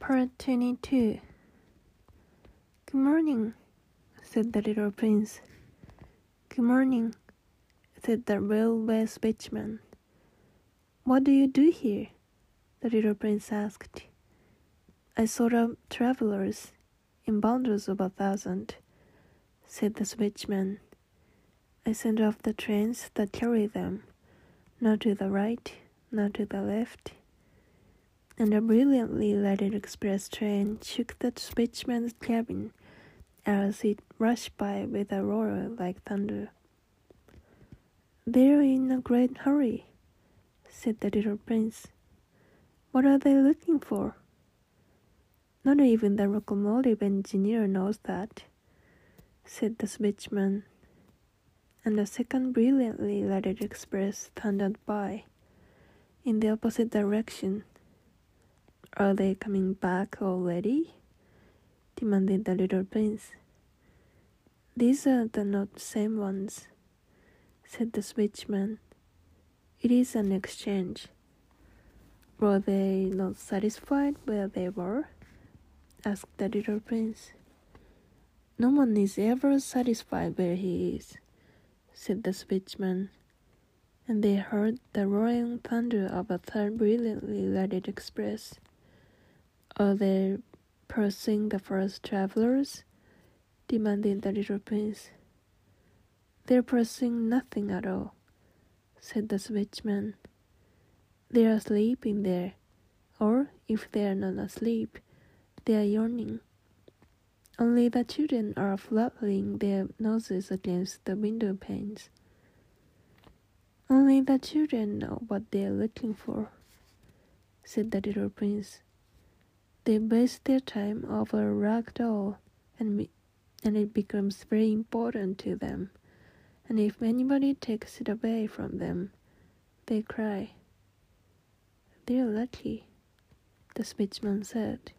Part 22 Good morning, said the little prince. Good morning, said the railway switchman. What do you do here? the little prince asked. I sort of travelers in bundles of a thousand, said the switchman. I send off the trains that carry them, not to the right, not to the left and a brilliantly lighted express train shook the switchman's cabin as it rushed by with a roar like thunder. They're in a great hurry, said the little prince. What are they looking for? Not even the locomotive engineer knows that, said the switchman. And the second brilliantly lighted express thundered by in the opposite direction are they coming back already? demanded the little prince. These are the not same ones, said the switchman. It is an exchange. Were they not satisfied where they were? asked the little prince. No one is ever satisfied where he is, said the switchman. And they heard the roaring thunder of a third brilliantly lighted express. Are they pursuing the first travelers? demanded the little prince. They're pursuing nothing at all, said the switchman. They are sleeping there, or if they are not asleep, they are yawning. Only the children are flapping their noses against the window panes. Only the children know what they are looking for, said the little prince. They waste their time over a rag doll, and, and it becomes very important to them. And if anybody takes it away from them, they cry. They're lucky, the switchman said.